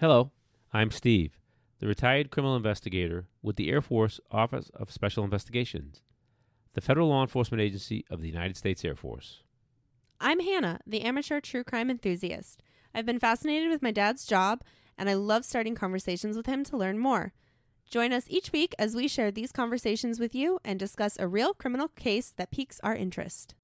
Hello, I'm Steve, the retired criminal investigator with the Air Force Office of Special Investigations, the federal law enforcement agency of the United States Air Force. I'm Hannah, the amateur true crime enthusiast. I've been fascinated with my dad's job, and I love starting conversations with him to learn more. Join us each week as we share these conversations with you and discuss a real criminal case that piques our interest.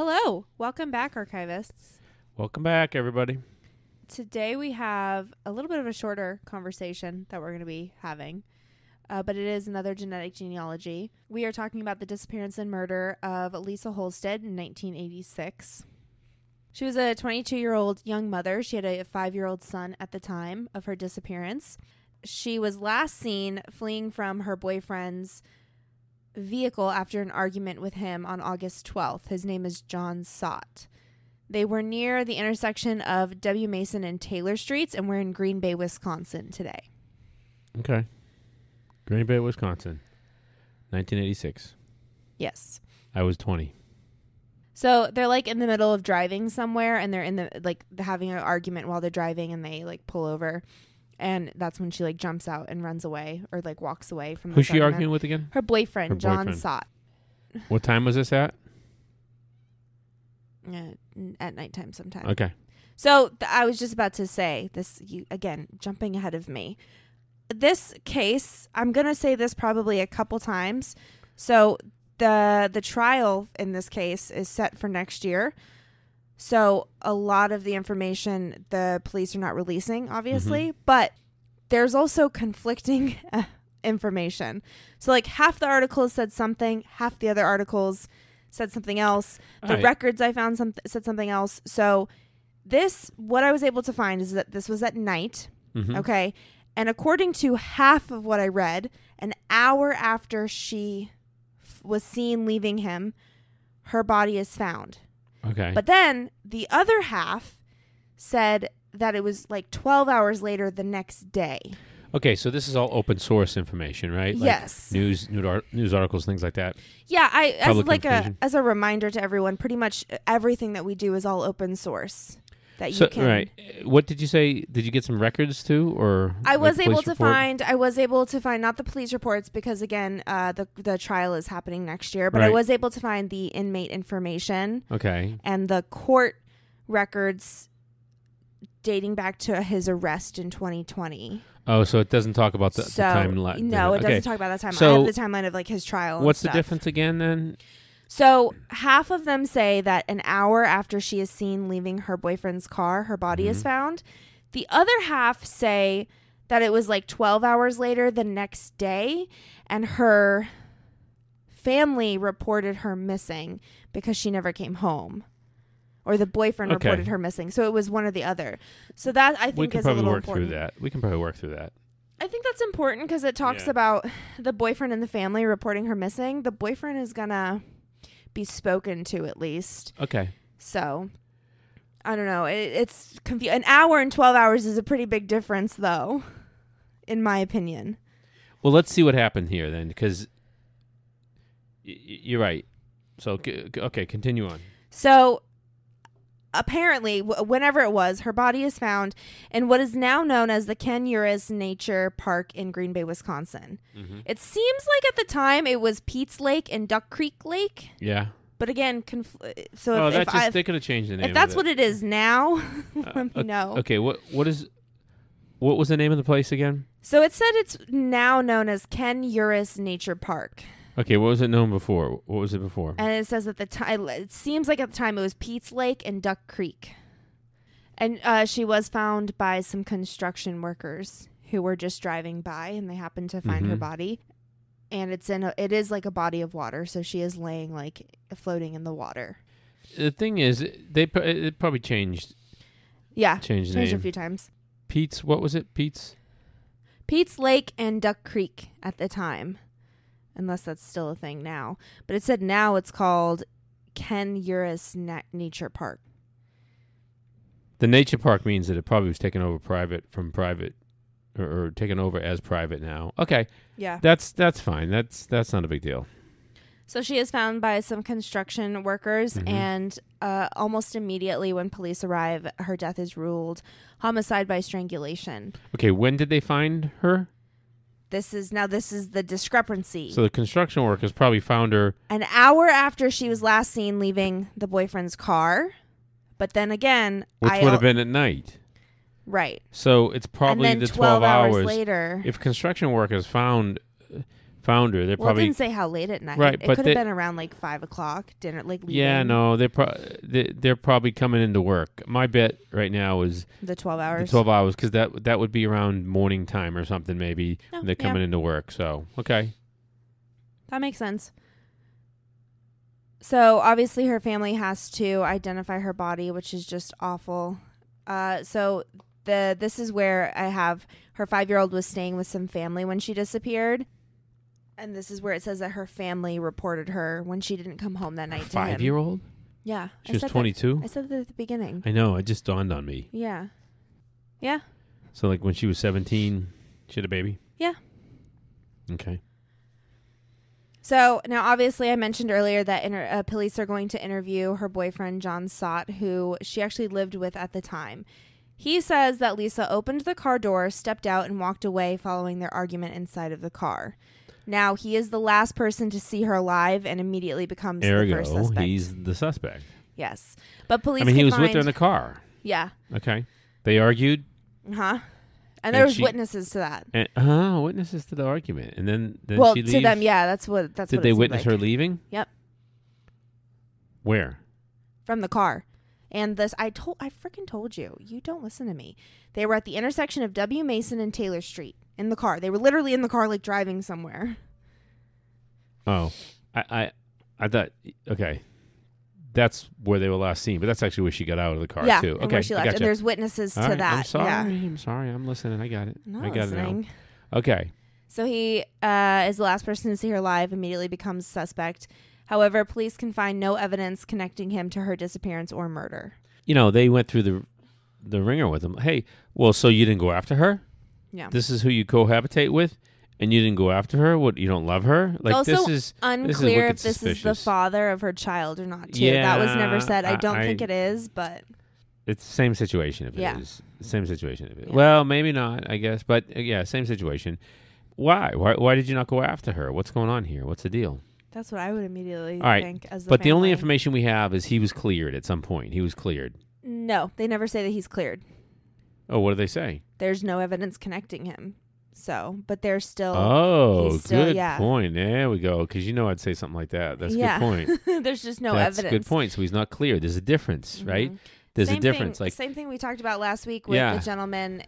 Hello, welcome back, archivists. Welcome back, everybody. Today we have a little bit of a shorter conversation that we're going to be having, uh, but it is another genetic genealogy. We are talking about the disappearance and murder of Lisa Holstead in 1986. She was a 22 year old young mother. She had a five year old son at the time of her disappearance. She was last seen fleeing from her boyfriend's vehicle after an argument with him on August 12th. His name is John Sott. They were near the intersection of W. Mason and Taylor Streets, and we're in Green Bay, Wisconsin today. Okay. Green Bay, Wisconsin, 1986. Yes. I was 20. So they're like in the middle of driving somewhere, and they're in the like having an argument while they're driving, and they like pull over, and that's when she like jumps out and runs away or like walks away from. Who's this she arguing with again? Her boyfriend, Her John boyfriend. Sott. What time was this at? Uh, n- at nighttime sometime. Okay. So th- I was just about to say this you again, jumping ahead of me. This case, I'm going to say this probably a couple times. So the the trial in this case is set for next year. So a lot of the information the police are not releasing obviously, but there's also conflicting information. So like half the articles said something, half the other articles said something else. The Alright. records I found some said something else. So this what I was able to find is that this was at night, Mhm. okay? And according to half of what I read, an hour after she f- was seen leaving him, her body is found. Okay. But then the other half said that it was like 12 hours later the next day. okay, so this is all open source information, right? Like yes. News, news, news articles, things like that. Yeah, I as like a as a reminder to everyone, pretty much uh, everything that we do is all open source. That So, you can right. What did you say? Did you get some records too, or I was able to report? find I was able to find not the police reports because again uh, the the trial is happening next year, but I was able to find the inmate information Okay. and the court records dating back to his arrest in 2020. Oh, so it doesn't talk about the, the timeline. no, it okay. doesn't talk about that time. So- the timeline of like his trial. What's the difference again then? So half of them say that an hour after she is seen leaving her boyfriend's car, her body is Mhm. found. The other half say that it was like 12 hours later the next day and her family reported her missing because she never came home. Or the boyfriend Okay. reported her missing. So it was one or the other. So that I We think can is a probably little work important. through that. We can probably work through that. I think that's important because it talks Yeah. about the boyfriend and the family reporting her missing. The boyfriend is going to be spoken to at least. Okay. So I don't know. It, it's confu- an hour and 12 hours is a pretty big difference, though, in my opinion. Well, let's see what happened here then, because y- you're right. So okay, continue on. So apparently, whenever it was, her body is found in what is now known as the Ken Euers Nature Park in Green Bay, Wisconsin. Mm-hmm. It seems like at the time it was Pete's Lake and Duck Creek Lake. Yeah. But again, confl- so oh, if, that if, just I, they could have changed the name. if that's what it is now, let me Uh, know. Okay. What what is what was the name of the place again? So it said it's now known as Ken Euers Nature Park. Okay. What was it known before? What was it before? And it says at the time, it seems like at the time it was Pete's Lake and Duck Creek. And uh, she was found by some construction workers who were just driving by and they happened to find her Mhm. body. And it's in a, it is like a body of water. So she is laying like floating in the water. the thing is, they it probably changed Yeah. changed the Changed a few times. Pete's. What was it? Pete's. Pete's Lake and Duck Creek at the time, unless that's still a thing now. But it said now it's called Ken Euers Na- Nature Park. The nature park means that it probably was taken over private from private, or, or taken over as private now. Okay, Yeah. that's that's fine. That's that's not a big deal. So she is found by some construction workers, Mhm. and uh, almost immediately when police arrive, her death is ruled homicide by strangulation. Okay, when did they find her? This is now this is the discrepancy. So the construction workers probably found her. An hour after she was last seen leaving the boyfriend's car, but then again, Which I would have been at night. right, So it's probably the 12, hours, hours. later. If construction workers found found her, they're well, probably didn't say how late at night. Right, it could have been around like five o'clock dinner, like leaving Yeah, no, they're pro- they, they're probably coming into work. My bet right now is the twelve the hours. 12 hours cuz that that would be around morning time or something maybe. Oh, they're yeah. coming into work. So, okay. That makes sense. So obviously, her family has to identify her body, which is just awful. Uh, so the this is where I have her five year old was staying with some family when she disappeared, and this is where it says that her family reported her when she didn't come home that night. to him. 5-year-old? Yeah, She I was said that- 22? I said that at the beginning. I know, it just dawned on me. Yeah, yeah. So like when she was 17, she had a baby? Yeah. Okay. So now, obviously, I mentioned earlier that inter- uh, police are going to interview her boyfriend, John Sott, who she actually lived with at the time. He says that Lisa opened the car door, stepped out, and walked away following their argument inside of the car. Now, he is the last person to see her alive and immediately becomes the first Ergo, suspect. he's the suspect. yes. But police I mean, he was with her in the car. Yeah. Okay. They argued. Huh? And And there was she- witnesses to that. And, uh, witnesses to the argument. And then, then well, to them, yeah, that's what that's Did what they it witness like. her leaving? Yep. Where? from the car. And this, I told, I freaking told you, you don't listen to me. They were at the intersection of W. Mason and Taylor Street in the car. They were literally in the car, like driving somewhere. Oh, I, I, I thought. Okay, that's where they were last seen, but that's actually where she got out of the car yeah, too. and Okay, where she left. gotcha. And there's witnesses All to right, that. I'm sorry. Yeah, I'm sorry. I'm listening. I got it. I'm not I got it now. Okay. So he uh, is the last person to see her live. Immediately becomes suspect. However, police can find no evidence connecting him to her disappearance or murder. You know, they went through the the ringer with him. Hey, well, so you didn't go after her? Yeah. This is who you cohabitate with, and you didn't go after her. What? You don't love her? Like also this is Unclear wicked if this is the father of her child or not. Too. that was never said. I don't I- think it is, but it's the same situation. If it Yeah. is same situation. If it, Yeah. Well, maybe not. I guess, but uh, yeah, same situation. Why? Why? Why did you not go after her? What's going on here? What's the deal? that's what I would immediately All right, think. As the but the only information we have is he was cleared at some point. He was cleared. No, they never say that he's cleared. Oh, what do they say? There's no evidence connecting him. So, but there's still Oh, still- good yeah. point. There we go. Because you know I'd say something like that. That's Yeah. a good point. there's just no That's a evidence. good point. So he's not clear. There's a difference, right? Mhm. There's Same a difference. Thing, Like same thing we talked about last week with Yeah. the gentleman.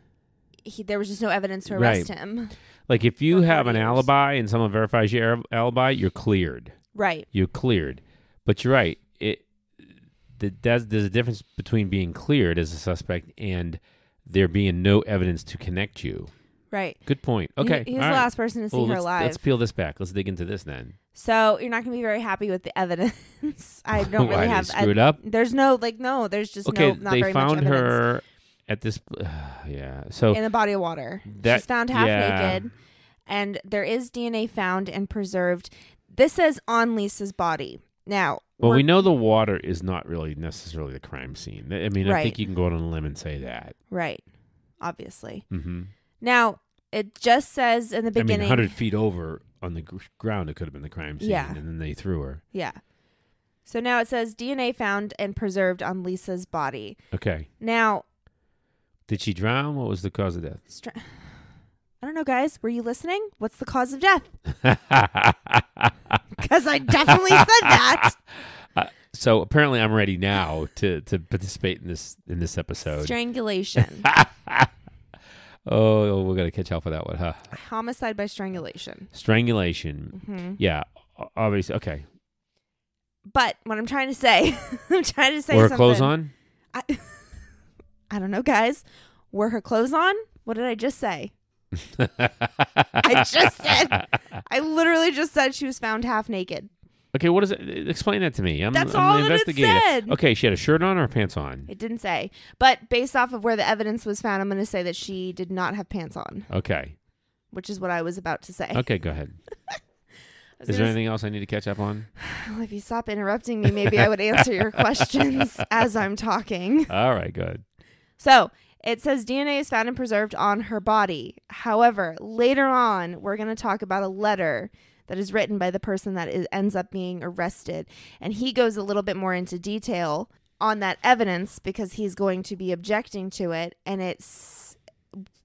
He, there was just no evidence to Right. arrest him. like if you have an years. alibi and someone verifies your alibi, you're cleared. Right. You're cleared. But you're right. It the, that's, there's a difference between being cleared as a suspect and there being no evidence to connect you. Right. Good point. Okay. He, was all the right. last person to see Well, her let's, live. let's peel this back. Let's dig into this then. So you're not going to be very happy with the evidence. I don't really have. screwed I- up. there's no like no. There's just Okay, no. Not they very found her at this. yeah. So in a body of water. that She's found half yeah. naked, and there is DNA found and preserved. This says on Lisa's body. Now, Well, we're- know the water is not really necessarily the crime scene. I mean, I think you can go out on a limb and say that. right, obviously. Mm-hmm. Now it just says in the I mean, beginning. 100 feet over on the ground, it could have been the crime scene, Yeah. and then they threw her. yeah. So now it says DNA found and preserved on Lisa's body. Okay. Now, Did she drown? What was the cause of death? stra- I don't know, guys. Were you listening? What's the cause of death? Because I definitely said that. so apparently, I'm ready now to to participate in this in this episode. Strangulation, oh, we're gonna catch up for that one, huh? homicide by strangulation. Strangulation. hmm Yeah. Obviously. Okay. But what I'm trying to say, I'm trying to say Were her something. clothes on? I, I don't know, guys. Were her clothes on? What did I just say? I just said. I literally just said she was found half naked. Okay, what is it? Explain that to me. I'm, That's I'm all that it said. Okay, she had a shirt on or pants on. It didn't say. But based off of where the evidence was found, I'm going to say that she did not have pants on, Okay. which is what I was about to say. Okay, go ahead. Is there anything else I need to catch up on? Well, if you stop interrupting me, maybe I would answer your questions as I'm talking. All right, good. So it says DNA is found and preserved on her body. However, later on, we're going to talk about a letter that is written by the person that is, ends up being arrested. And he goes a little bit more into detail on that evidence because he's going to be objecting to it. And it's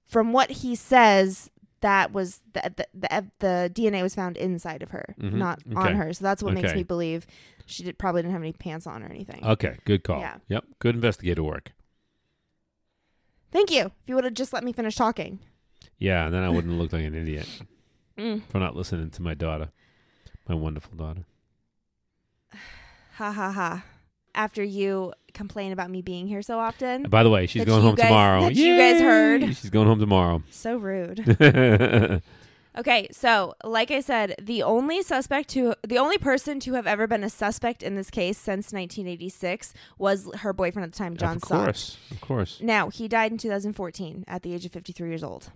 from what he says. That was the, the the the DNA was found inside of her, Mhm. not Okay. on her. So that's what makes me believe she did, probably didn't have any pants on or anything. Okay, good call. Yeah. Yep, good investigator work. Thank you. If you would have just let me finish talking. Yeah, and then I wouldn't look like an idiot Mm. for not listening to my daughter, my wonderful daughter. Ha ha ha. After you complain about me being here so often. By the way, she's That going you home guys- tomorrow. that you guys heard. She's going home tomorrow. So rude. okay. So like I said, the only suspect to the only person to have ever been a suspect in this case since 1986 was her boyfriend at the time, John Of course, of course. Now, he died in 2014 at the age of 53 years old.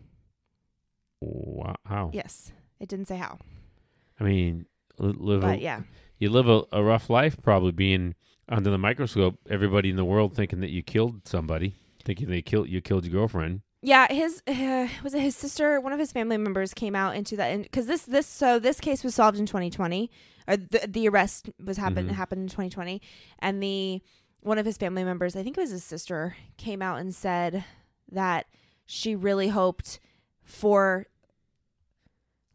Wow. How? Yes. It didn't say how. I mean, li- live a, But yeah. you live a, a rough life, probably being under the microscope. Everybody in the world thinking that you killed somebody, thinking they killed you killed your girlfriend. Yeah, his uh, was it his sister? One of his family members came out into that because this this so this case was solved in 2020, or the the arrest was happened Mhm. happened in 2020, and the one of his family members, I think it was his sister, came out and said that she really hoped for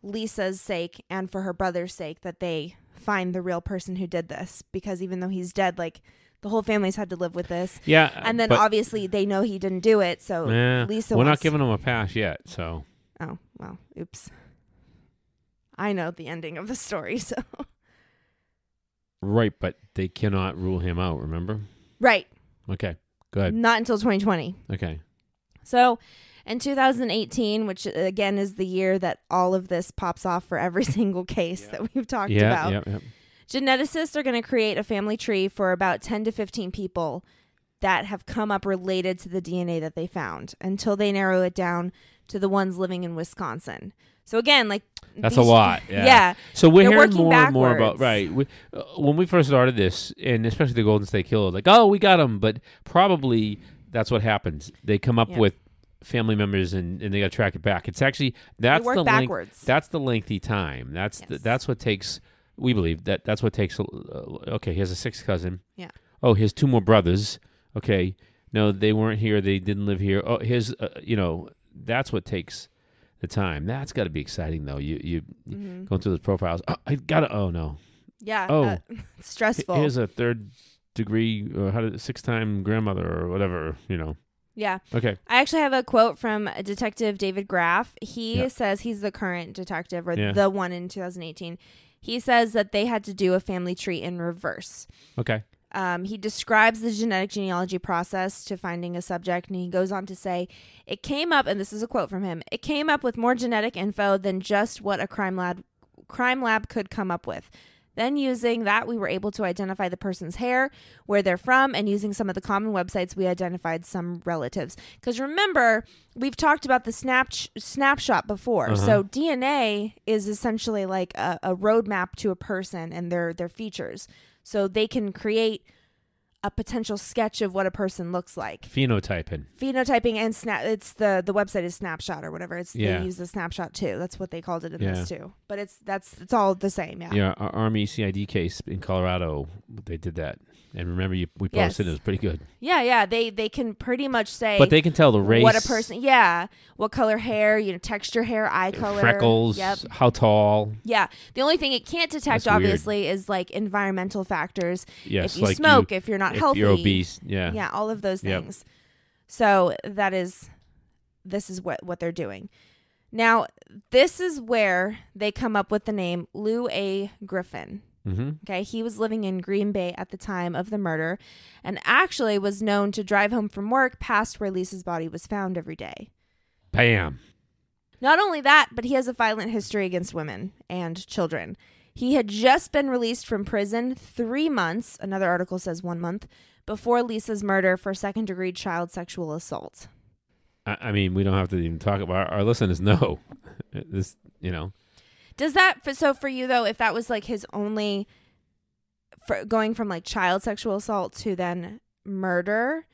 Lisa's sake and for her brother's sake that they find the real person who did this because even though he's dead, like the whole family's had to live with this. Yeah, And then but, obviously they know he didn't do it, so eh, Lisa we're not wants- giving him a pass yet. So Oh, well, oops. I know the ending of the story, so. right, but they cannot rule him out. Remember? Right. Okay, good. Not until 2020. Okay, So, in 2018, which again is the year that all of this pops off for every single case that we've talked yeah, about, yeah, yeah. Geneticists are going to create a family tree for about 10 to 15 people that have come up related to the DNA that they found until they narrow it down to the ones living in Wisconsin. So, again, like. That's a lot. Yeah. yeah. So we're hearing more and more about right we, uh, when we first started this, and especially the Golden State Killer. Like, oh, we got them, but probably that's what happens. They come up Yeah. with family members, and, and they got to track it back. It's actually that's the length, that's the lengthy time. That's the, that's what takes. We believe that that's what takes. Uh, okay, he has a sixth cousin. Yeah. Oh, he has two more brothers. Okay, no, they weren't here. They didn't live here. Oh, his. Uh, you know, that's what takes the time. That's got to be exciting, though. You you Mhm. going through those profiles. Oh, I got to. Oh no. Yeah. Oh. uh, stressful. Here's a third degree or how did six time grandmother or whatever. You know. yeah. Okay. I actually have a quote from Detective David Graff. He Yeah. says he's the current detective or Yeah. the one in 2018. He says that they had to do a family tree in reverse. Okay. Um, he describes the genetic genealogy process to finding a subject, and he goes on to say, It came up, and this is a quote from him it came up with more genetic info than just what a crime lab, crime lab could come up with. Then, using that, we were able to identify the person's hair, where they're from, and using some of the common websites, we identified some relatives. Because remember, we've talked about the snap snapshot before. Uh-huh. So DNA is essentially like a, a roadmap to a person and their their features. So they can create a potential sketch of what a person looks like. Phenotyping. Phenotyping and snap. It's the the website is Snapshot or whatever. It's Yeah. they use the Snapshot too. That's what they called it in Yeah. this too. But it's that's it's all the same. Yeah. Yeah. Our Army CID case in Colorado, they did that. And remember, you, we Yes. posted it. It was pretty good. Yeah. Yeah. They they can pretty much say. But they can tell the race, what a person. Yeah. What color hair? You know, texture hair, eye color, freckles, Yep. how tall. Yeah. The only thing it can't detect, That's weird. obviously, is like environmental factors. Yes, if you like smoke, you, if you're not if healthy, you're obese. Yeah. yeah, all of those Yep. things. So that is, this is what what they're doing. Now, this is where they come up with the name Lou A. Griffin. Mm-hmm. Okay, he was living in Green Bay at the time of the murder, and actually was known to drive home from work past where Lisa's body was found every day. Bam. Not only that, but he has a violent history against women and children. He had just been released from prison three months, another article says one month, before Lisa's murder for second degree child sexual assault. I, I mean, we don't have to even talk about our, our listeners know this. You know. Does that so for you though? If that was like his only, going from like child sexual assault to then murder,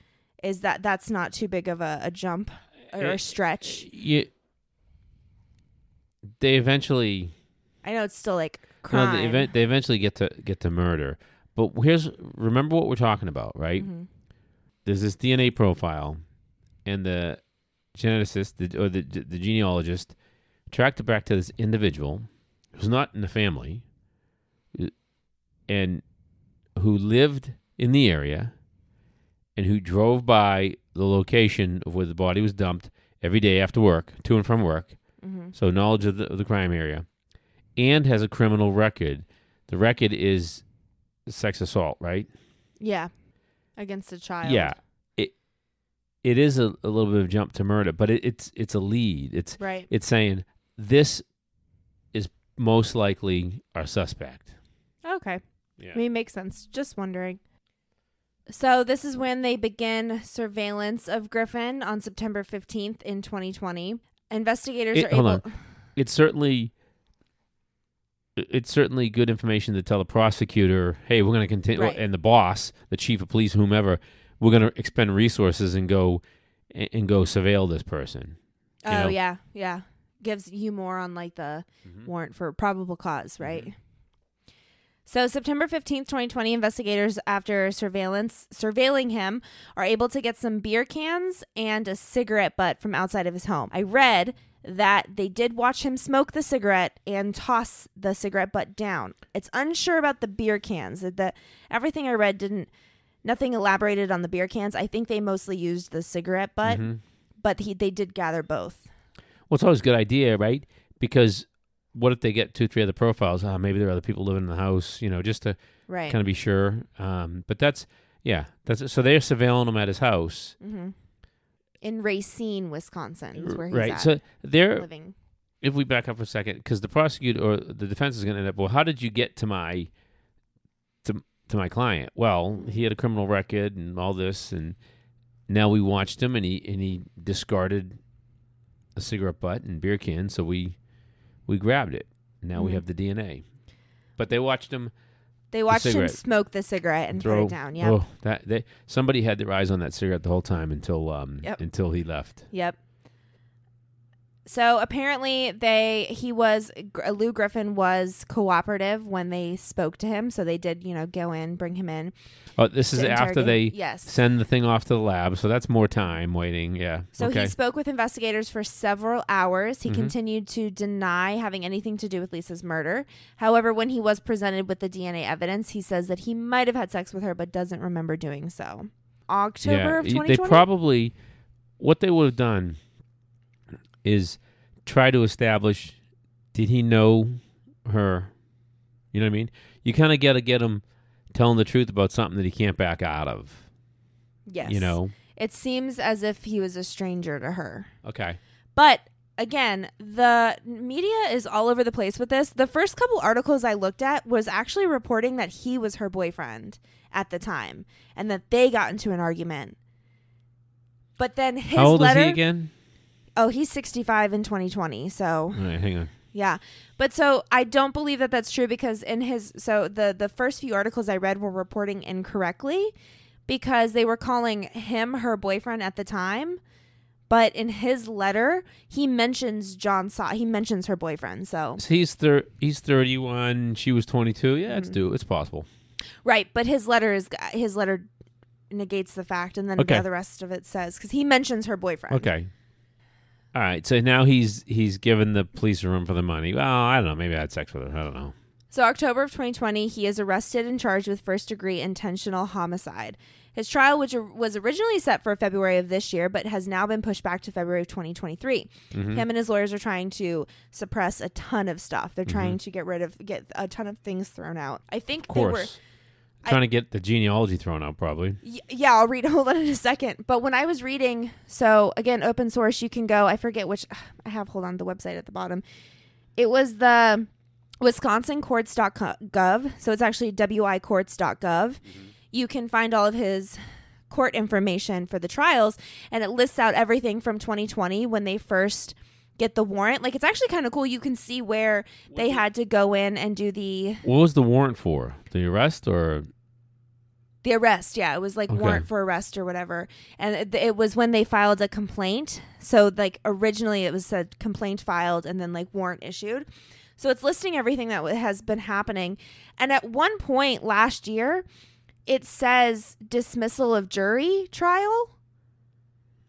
is that that's not too big of a, a jump or a stretch? You, they eventually I know it's still like no, they, event, they eventually get to get to murder. But here's remember what we're talking about, right? Mhm. There's this DNA profile, and the geneticist the, or the the genealogist tracked it back to this individual who's not in the family, and who lived in the area, and who drove by the location of where the body was dumped every day after work, to and from work. Mhm. So knowledge of the, of the crime area, and has a criminal record. The record is sex assault, right? Yeah, against a child. Yeah. It it is a, a little bit of a jump to murder, but it, it's it's a lead. It's Right. it's saying this is most likely our suspect. Okay. Yeah. I mean, makes sense. Just wondering. So this is when they begin surveillance of Griffin on September 15th in 2020. Investigators It- are hold able on. It's certainly it's certainly good information to tell the prosecutor, hey, we're going to continue, Right. and the boss, the chief of police, whomever, we're going to expend resources and go and, go surveil this person. Oh know? yeah, yeah. Gives you more on like the mm-hmm. warrant for probable cause, mm-hmm. right? So September 15th, 2020, investigators after surveillance surveilling him are able to get some beer cans and a cigarette butt from outside of his home. I read that they did watch him smoke the cigarette and toss the cigarette butt down. It's unsure about the beer cans. The everything I read didn't nothing elaborated on the beer cans. I think they mostly used the cigarette butt, Mhm. but he, they did gather both. Well, it's always a good idea, right? Because what if they get two, three other profiles? Uh, maybe there are other people living in the house, you know, just to Right. kind of be sure. Um, but that's yeah, that's so they're surveilling him at his house, Mm-hmm. In Racine, Wisconsin, is where he's right? at, So they're living. if we back up for a second, because the prosecutor or the defense is going to end up, well, how did you get to my to to my client? Well, he had a criminal record and all this, and now we watched him, and he and he discarded a cigarette butt and beer can, so we we grabbed it. Now we Mhm. have the DNA, but they watched him They watched him smoke the cigarette and throw put it down. Yeah. Oh, that they somebody had their eyes on that cigarette the whole time until um Yep. until he left. Yep. So apparently they he was Gr- Lou Griffin was cooperative when they spoke to him, so they did you know go in, bring him in. Oh, this is after they yes. send the thing off to the lab, so that's more time waiting. Yeah. So okay. he spoke with investigators for several hours. He Mhm. continued to deny having anything to do with Lisa's murder. However, when he was presented with the DNA evidence, he says that he might have had sex with her, but doesn't remember doing so. October of 2020. They probably what they would have done is try to establish did he know her? You know what I mean? You kind of got to get him telling the truth about something that he can't back out of. yes. You know? It seems as if he was a stranger to her. Okay. But again, the media is all over the place with this. The first couple articles I looked at was actually reporting that he was her boyfriend at the time and that they got into an argument. But then his How old letter is he again? Oh, he's 65 in 2020. So, All right, hang on. yeah. But so I don't believe that that's true because in his so the the first few articles I read were reporting incorrectly because they were calling him her boyfriend at the time. But in his letter, he mentions John Saw. He mentions her boyfriend. So So he's thir- he's 31, she was 22. Yeah, it's Mhm. do it's possible. right, but his letter is his letter negates the fact, and then Okay. the, the rest of it says because he mentions her boyfriend. Okay. All right. So now he's he's given the police a room for the money. Well, I don't know. Maybe I had sex with her. I don't know. So, October of 2020, he is arrested and charged with first degree intentional homicide. His trial, which was originally set for February of this year, but has now been pushed back to February of 2023. Mhm. Him and his lawyers are trying to suppress a ton of stuff. They're Mm-hmm. trying to get rid of, get a ton of things thrown out. I think they were. Course. I- Trying to get the genealogy thrown out, probably. Y- Yeah, I'll read. Hold on in a second. But when I was reading, so again, open source, you can go. I forget which. I have. Hold on, the website at the bottom. It was the WisconsinCourts.gov. So it's actually wicourts.gov. Mm-hmm. You can find all of his court information for the trials, and it lists out everything from 2020 when they first get the warrant. Like it's actually kind of cool. You can see where they had to go in and do the What was the warrant for? The arrest or the arrest. Yeah, it was like Okay. warrant for arrest or whatever. And it, it was when they filed a complaint. So like originally it was said complaint filed and then like warrant issued. So it's listing everything that w- has been happening. And at one point last year, it says dismissal of jury trial.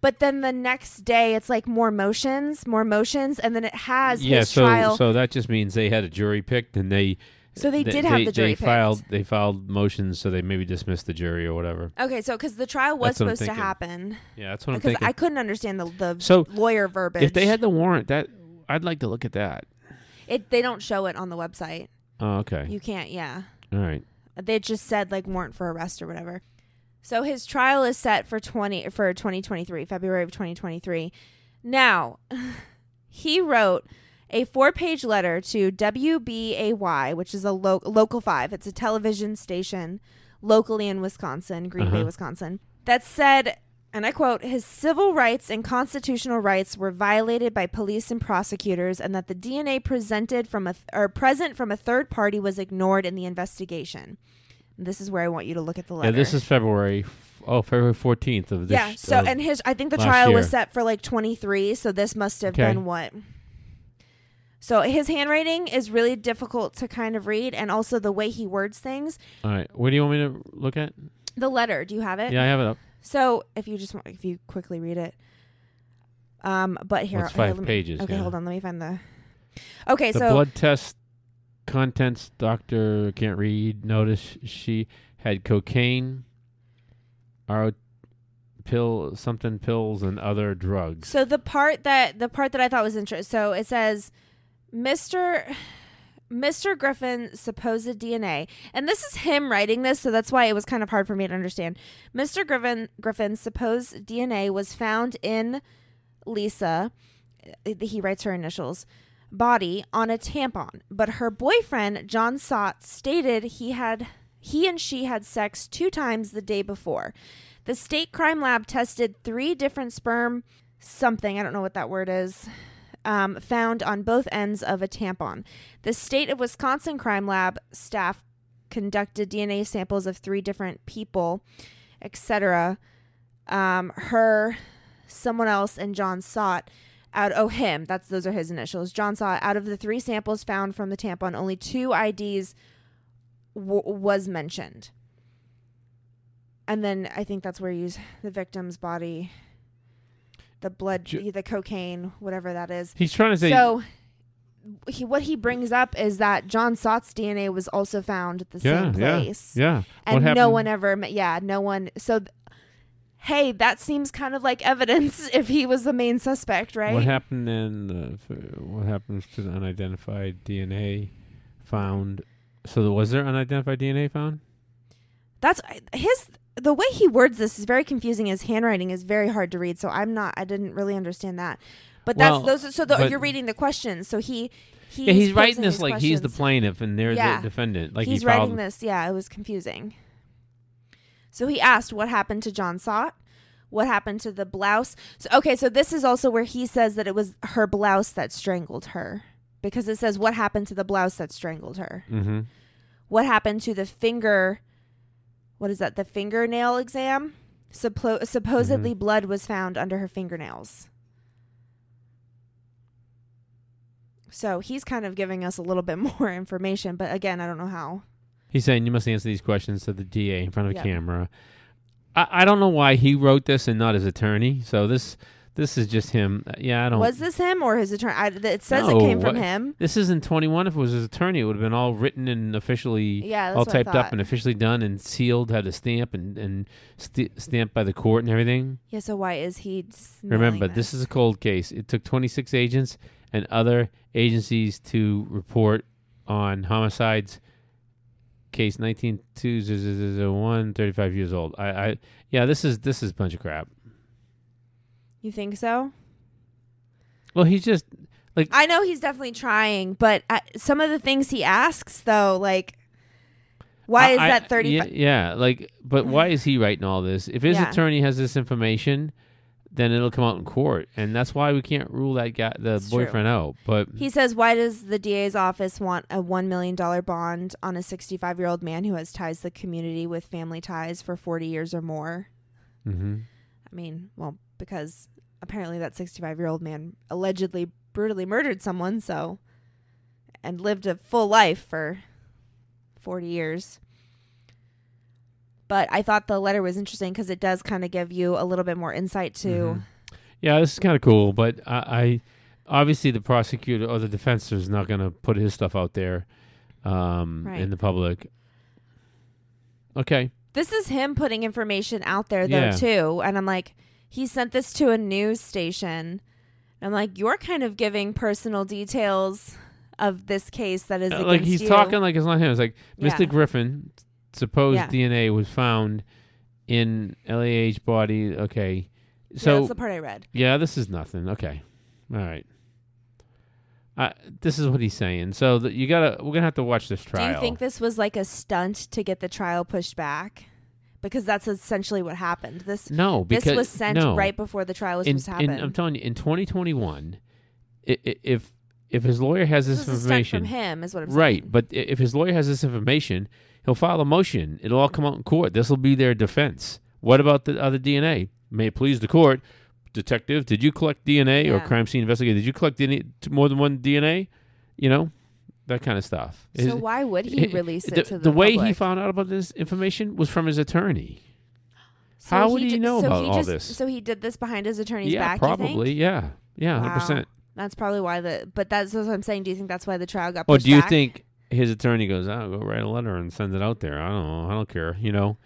But then the next day, it's like more motions, more motions, and then it has yeah? his So trial. so that just means they had a jury picked and they. So they did have the jury They picked. filed. They filed motions, so they maybe dismissed the jury or whatever. okay, so because the trial was That's what I'm supposed to thinking. happen, Yeah, that's what I'm because thinking. I couldn't understand the the So, lawyer verbiage. if they had the warrant, that I'd like to look at that. it, they don't show it on the website. Oh, okay. You can't. Yeah, All right. they just said like warrant for arrest or whatever. So his trial is set for twenty for twenty twenty three, February of twenty twenty three. Now, he wrote a four page letter to WBAY, which is a lo- local five. It's a television station locally in Wisconsin, Green Bay, Uh-huh. Wisconsin, that said. And I quote, his civil rights and constitutional rights were violated by police and prosecutors, and that the DNA presented from a th- or present from a third party was ignored in the investigation. This is where I want you to look at the letter. Yeah, this is February. Oh, February fourteenth of this. yeah. So of- and his, I think the trial was set for like twenty three. So this must have Okay. been what. So his handwriting is really difficult to kind of read, and also the way he words things. all right. What do you want me to look at? The letter, do you have it? Yeah, I have it up. So if you just want, if you quickly read it. Um, but here, Well, here, five let me- pages. Okay, yeah. hold on. Let me find the. Okay, The so blood test contents doctor can't read. Notice she had cocaine, RO pill, something pills, and other drugs. So the part that the part that I thought was interesting. So it says, Mister Mr. Griffin's supposed DNA, and this is him writing this, so that's why it was kind of hard for me to understand. Mr. Griffin Griffin's supposed DNA was found in Lisa. He writes her initials. Body on a tampon, but her boyfriend John Sott stated he had he and she had sex two times the day before. The state crime lab tested three different sperm something, I don't know what that word is, um, found on both ends of a tampon. The state of Wisconsin crime lab staff conducted DNA samples of three different people, etc. Um, her, someone else, and John Sott. Out oh him that's those are his initials. John saw Out of the three samples found from the tampon, only two IDs w- was mentioned. And then I think that's where you use the victim's body, the blood, the cocaine, whatever that is. He's trying to say. So, he, what he brings up is that John Sott's DNA was also found at the yeah, same yeah, place, yeah. What and no one ever. met- Yeah, no one. So, th- hey, that seems kind of like evidence if he was the main suspect, right? What happened then? What happens to the unidentified DNA found? So was there unidentified DNA found? That's his. The way he words this is very confusing. His handwriting is very hard to read, so I'm not. I didn't really understand that. But that's Well, those. Are, so the, you're reading the questions. So he. He's yeah, he's writing this like he's the plaintiff and they're Yeah. the defendant. Like he's he writing this. Yeah, it was confusing. So he asked what happened to John Sott, what happened to the blouse. So okay, so this is also where he says that it was her blouse that strangled her, because it says what happened to the blouse that strangled her. Mm-hmm. What happened to the finger? What is that? The fingernail exam. Suppo- supposedly, Mm-hmm. blood was found under her fingernails. So he's kind of giving us a little bit more information, but again, I don't know how. He's saying you must answer these questions to the DA in front of a Yeah. camera. I, I don't know why he wrote this and not his attorney. So this this is just him. Uh, Yeah, I don't. Was this him or his attorney? I, it says No, it came from what- him. this isn't 21. If it was his attorney, it would have been all written and officially, Yeah, all typed up and officially done and sealed, had a stamp and and st- stamped by the court and everything. Yeah, so why is he? Remember, this is a cold case. It took 26 agents and other agencies to report on homicides. Case 19201, 35 years old. I, I, yeah, this is this is a bunch of crap. You think so? Well, he's just like I know he's definitely trying, but uh, some of the things he asks, though, like, why is I- I- that thirty? Yeah, yeah, like, but why is he writing all this? If his Yeah. attorney has this information, then it'll come out in court, and that's why we can't rule that guy, the It's true. boyfriend, out. But He says, Why does the DA's office want a $1 million bond on a 65 year old man who has ties to the community with family ties for 40 years or more? hmm I mean, well, because apparently that 65 year old man allegedly brutally murdered someone, so, and lived a full life for 40 years. But I thought the letter was interesting because it does kind of give you a little bit more insight to. Mhm. yeah, this is kind of cool. But I, I obviously the prosecutor or the defense is not going to put his stuff out there um, Right. in the public. Okay. This is him putting information out there though Yeah. too, and I'm like, he sent this to a news station. I'm like, you're kind of giving personal details of this case that is Uh, like he's you. talking like it's not him. It's like Yeah. Mr. Griffin, supposed Yeah. DNA was found in LAH body. Okay, yeah, so that's the part I read. yeah, this is nothing. Okay, all right. Uh, this is what he's saying. So the, you gotta, we're gonna have to watch this trial. Do you think this was like a stunt to get the trial pushed back? Because that's essentially what happened. This no, because this was sent no. right before the trial was in, supposed to in- happen. I'm telling you, in 2021, i- i- if if his lawyer has this this, stunt from information, him, is what I'm right? saying. But if his lawyer has this information, he'll file a motion. It'll all come out in court. This will be their defense. What about the other DNA? May it please the court, detective, did you collect DNA or crime scene investigator? Did you collect DNA, t- more than one DNA? You know, that kind of stuff. So His- why would he release it the, to the, the way he found out about this information was from his attorney. So How would he ju- know so about he all just, this? So he did this behind his attorney's yeah, back. probably. Yeah, yeah, hundred Wow. percent. That's probably why the. But that's what I'm saying. Do you think that's why the trial got Or do you back? think his attorney goes, "I'll go write a letter and send it out there"? I don't know. I don't care. You know.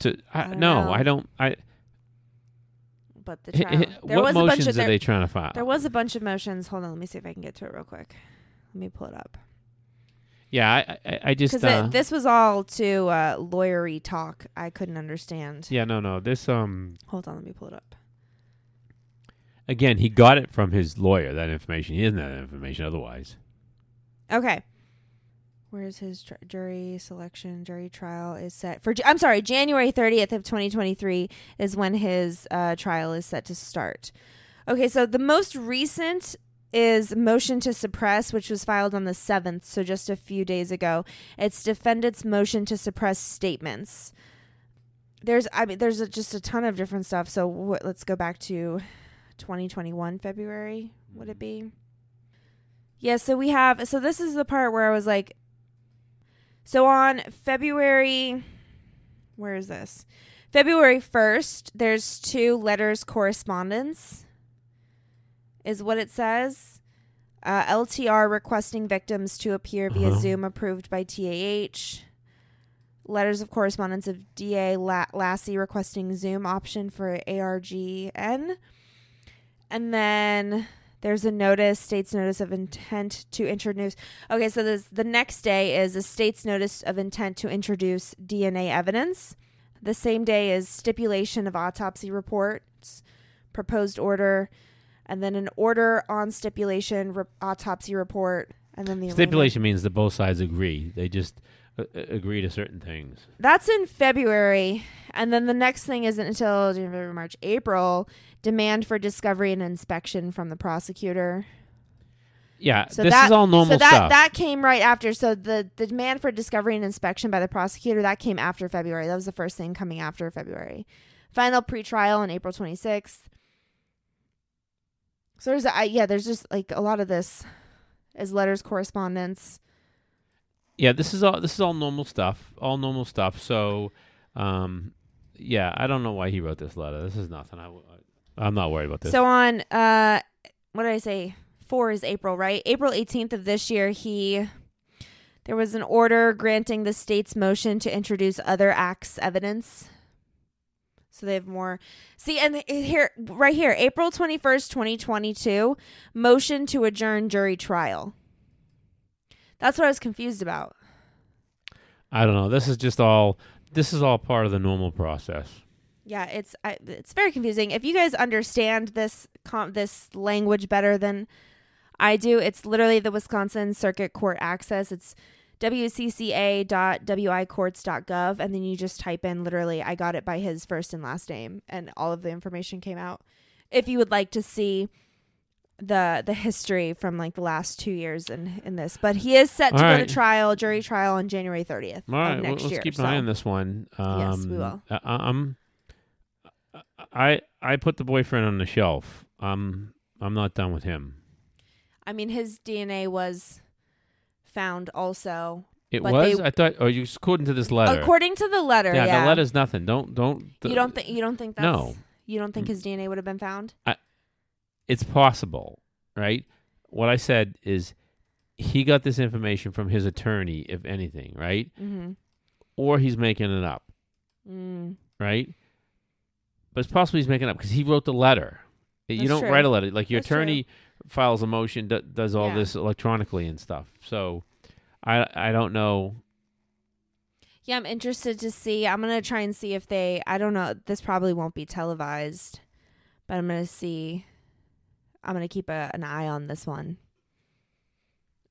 To I, I no, know. I don't. I But the trial. there what was a bunch motions of are there, they trying to file? there was a bunch of motions. Hold on, let me see if I can get to it real quick. Let me pull it up yeah, I I, I just because uh, this was all to uh, lawyery talk. I couldn't understand. yeah no no this um Hold on, let me pull it up. again he got it from his lawyer that information. He doesn't have that information otherwise. Okay. Where's his tr- jury selection? Jury trial is set for. I'm sorry, January 30th of 2023 is when his uh, trial is set to start. Okay, so the most recent is motion to suppress, which was filed on the 7th, so just a few days ago. It's defendant's motion to suppress statements. There's, I mean, there's a, just a ton of different stuff. So what, let's go back to 2021 February. Would it be? Yeah, so we have so this is the part where I was like so on February where is this? February 1st, there's two letters correspondence is what it says. Uh, LTR requesting victims to appear via Uh-huh. Zoom approved by TAH. Letters of correspondence of DA La- Lassie requesting Zoom option for ARGN. And then there's a notice, state's notice of intent to introduce. Okay, so this, the next day is a state's notice of intent to introduce DNA evidence. The same day is stipulation of autopsy reports, proposed order, and then an order on stipulation, re- autopsy report, and then the. Stipulation means that both sides agree. They just agree to certain things. That's in February. And then the next thing isn't until January, March, April. Demand for discovery and inspection from the prosecutor. Yeah, So this that- is all normal so that stuff. that came right after. So the, the demand for discovery and inspection by the prosecutor that came after February. That was the first thing coming after February. Final pretrial on April 26th. So there's a, I, yeah, there's just like a lot of this is letters, correspondence. Yeah, this is all this is all normal stuff. All normal stuff. So, um, yeah, I don't know why he wrote this letter. This is nothing. I, I'm not worried about this. So on uh what did I say? 4 is April, right? April 18th of this year, he there was an order granting the state's motion to introduce other acts evidence. So they have more. See, and here, right here, April 21st, 2022, motion to adjourn jury trial. That's what I was confused about. I don't know. This is just all. This is all part of the normal process. Yeah, it's I, it's very confusing. If you guys understand this com- this language better than I do, it's literally the Wisconsin Circuit Court access. It's wcca.wicourts.gov and then you just type in literally I got it by his first and last name and all of the information came out. If you would like to see the the history from like the last 2 years in in this, but he is set to All go to trial, jury trial on January 30th All right, of well, next let's year. keep an so- eye on this one. Um, Yes, we will. I, I'm. I I put the boyfriend on the shelf. I'm I'm not done with him. I mean his DNA was found also It was. they- I thought. Oh, you according to this letter. according to the letter. yeah, Yeah, the letter's nothing. Don't don't. you don't think you don't think that's No. you don't think his DNA would have been found? It's possible, right? What I said is, he got this information from his attorney, if anything, right? Mm-hmm. Or he's making it up, Mm. right? But it's possible he's making it up because he wrote the letter. you don't true. write a letter like your That's true. attorney files a motion, d- does all Yeah. this electronically and stuff. So, I I don't know. Yeah, I'm interested to see. I'm gonna try and see if they. I don't know. This probably won't be televised, but I'm gonna see. I'm gonna keep a, an eye on this one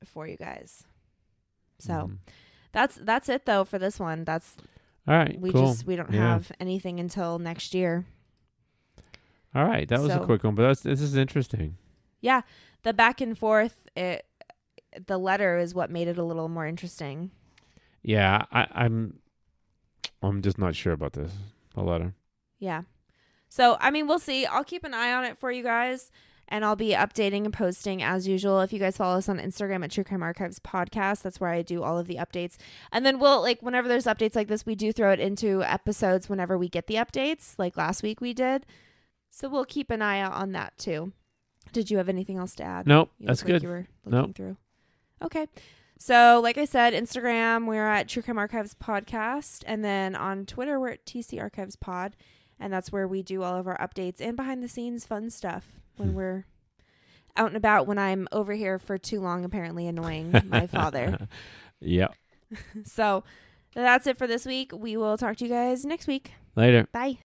for you guys. So Mhm. that's that's it though for this one. That's all right, we cool. just we don't Yeah. have anything until next year. all right, that was a quick one, but that's, this is interesting. Yeah, the back and forth. It the letter is what made it a little more interesting. Yeah, I, I'm I'm just not sure about this. The letter. Yeah. So, I mean, we'll see. I'll keep an eye on it for you guys and I'll be updating and posting as usual. If you guys follow us on Instagram at True Crime Archives Podcast, that's where I do all of the updates. And then we'll, like, whenever there's updates like this, we do throw it into episodes whenever we get the updates, like last week we did. So we'll keep an eye out on that too. Did you have anything else to add? Nope, You that's look like good. You were looking Nope. through. Okay. So, like I said, Instagram, we're at True Crime Archives Podcast. And then on Twitter, we're at TC Archives Pod. And that's where we do all of our updates and behind the scenes fun stuff when Hmm. we're out and about when I'm over here for too long, apparently annoying my father. Yep. So, that's it for this week. We will talk to you guys next week. Later. Bye.